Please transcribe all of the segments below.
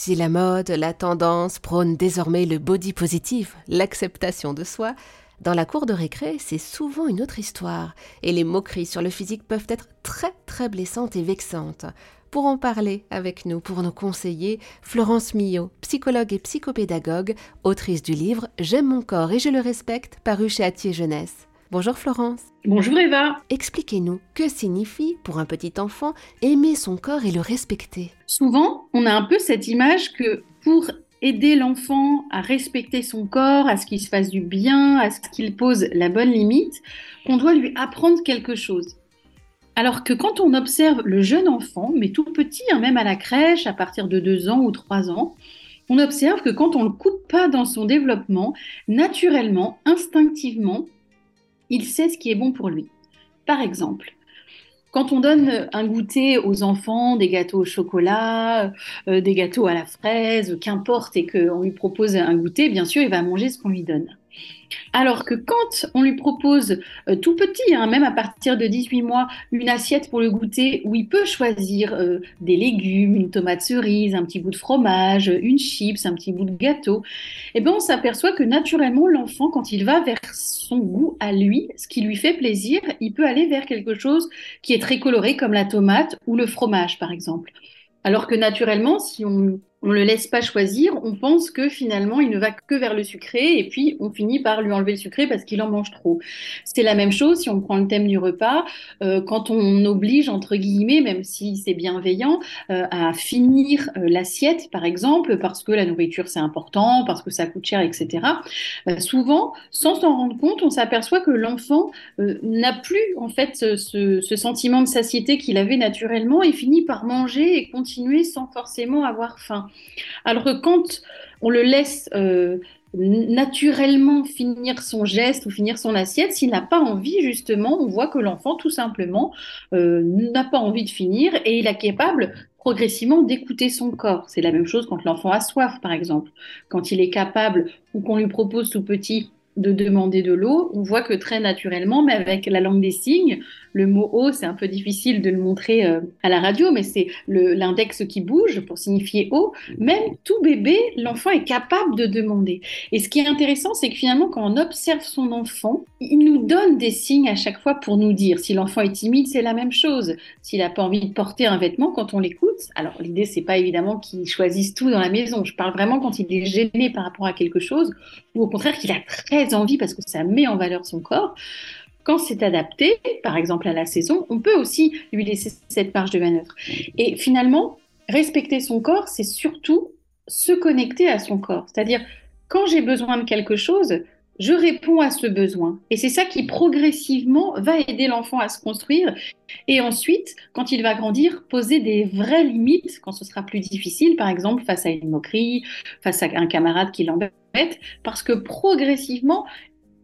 Si la mode, la tendance prône désormais le body positive, l'acceptation de soi, dans la cour de récré, c'est souvent une autre histoire, et les moqueries sur le physique peuvent être très très blessantes et vexantes. Pour en parler avec nous, pour nous conseiller, Florence Millot, psychologue et psychopédagogue, autrice du livre J'aime mon corps et je le respecte, paru chez Atier Jeunesse. Bonjour Florence. Bonjour Eva. Expliquez-nous, que signifie pour un petit enfant aimer son corps et le respecter? Souvent, on a un peu cette image que pour aider l'enfant à respecter son corps, à ce qu'il se fasse du bien, à ce qu'il pose la bonne limite, qu'on doit lui apprendre quelque chose. Alors que quand on observe le jeune enfant, mais tout petit, hein, même à la crèche, à partir de 2 ans ou 3 ans, on observe que quand on ne le coupe pas dans son développement, naturellement, instinctivement, il sait ce qui est bon pour lui. Par exemple, quand on donne un goûter aux enfants, des gâteaux au chocolat, euh, des gâteaux à la fraise, qu'importe, et qu'on lui propose un goûter, bien sûr, il va manger ce qu'on lui donne. Alors que quand on lui propose euh, tout petit, hein, même à partir de 18 mois, une assiette pour le goûter où il peut choisir euh, des légumes, une tomate cerise, un petit bout de fromage, une chips, un petit bout de gâteau, eh ben on s'aperçoit que naturellement l'enfant, quand il va vers son goût à lui, ce qui lui fait plaisir, il peut aller vers quelque chose qui est très coloré comme la tomate ou le fromage par exemple. Alors que naturellement, si on on le laisse pas choisir, on pense que finalement il ne va que vers le sucré et puis on finit par lui enlever le sucré parce qu'il en mange trop. C'est la même chose si on prend le thème du repas, euh, quand on oblige entre guillemets, même si c'est bienveillant, euh, à finir euh, l'assiette par exemple parce que la nourriture c'est important, parce que ça coûte cher, etc. souvent, sans s'en rendre compte, on s'aperçoit que l'enfant n'a plus en fait ce, ce sentiment de satiété qu'il avait naturellement et finit par manger et continuer sans forcément avoir faim. Alors que quand on le laisse euh, naturellement finir son geste ou finir son assiette, s'il n'a pas envie, justement, on voit que l'enfant, tout simplement, euh, n'a pas envie de finir et il est capable progressivement d'écouter son corps. C'est la même chose quand l'enfant a soif, par exemple. Quand il est capable ou qu'on lui propose tout petit de demander de l'eau, on voit que très naturellement, mais avec la langue des signes, le mot eau, c'est un peu difficile de le montrer euh, à la radio, mais c'est l'index qui bouge pour signifier eau. Même tout bébé, l'enfant est capable de demander. Et ce qui est intéressant, c'est que finalement, quand on observe son enfant, il nous donne des signes à chaque fois pour nous dire. Si l'enfant est timide, c'est la même chose. S'il n'a pas envie de porter un vêtement, quand on l'écoute, alors l'idée, c'est pas évidemment qu'il choisisse tout dans la maison. Je parle vraiment quand il est gêné par rapport à quelque chose, ou au contraire qu'il a très envie parce que ça met en valeur son corps. Quand c'est adapté, par exemple à la saison, on peut aussi lui laisser cette marge de manœuvre. Et finalement, respecter son corps, c'est surtout se connecter à son corps. C'est-à-dire, quand j'ai besoin de quelque chose, je réponds à ce besoin. Et c'est ça qui progressivement va aider l'enfant à se construire. Et ensuite, quand il va grandir, poser des vraies limites quand ce sera plus difficile, par exemple face à une moquerie, face à un camarade qui l'embête, parce que progressivement,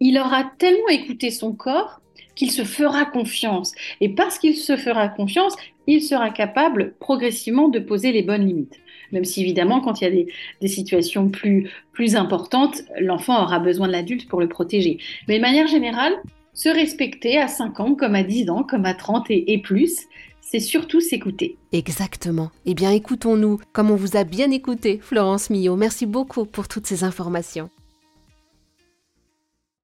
il aura tellement écouté son corps qu'il se fera confiance. Et parce qu'il se fera confiance, il sera capable progressivement de poser les bonnes limites. Même si évidemment, quand il y a des, situations plus, plus importantes, l'enfant aura besoin de l'adulte pour le protéger. Mais de manière générale, se respecter à 5 ans, comme à 10 ans, comme à 30 et, et plus, c'est surtout s'écouter. Exactement. Eh bien, écoutons-nous, comme on vous a bien écouté, Florence Millot. Merci beaucoup pour toutes ces informations.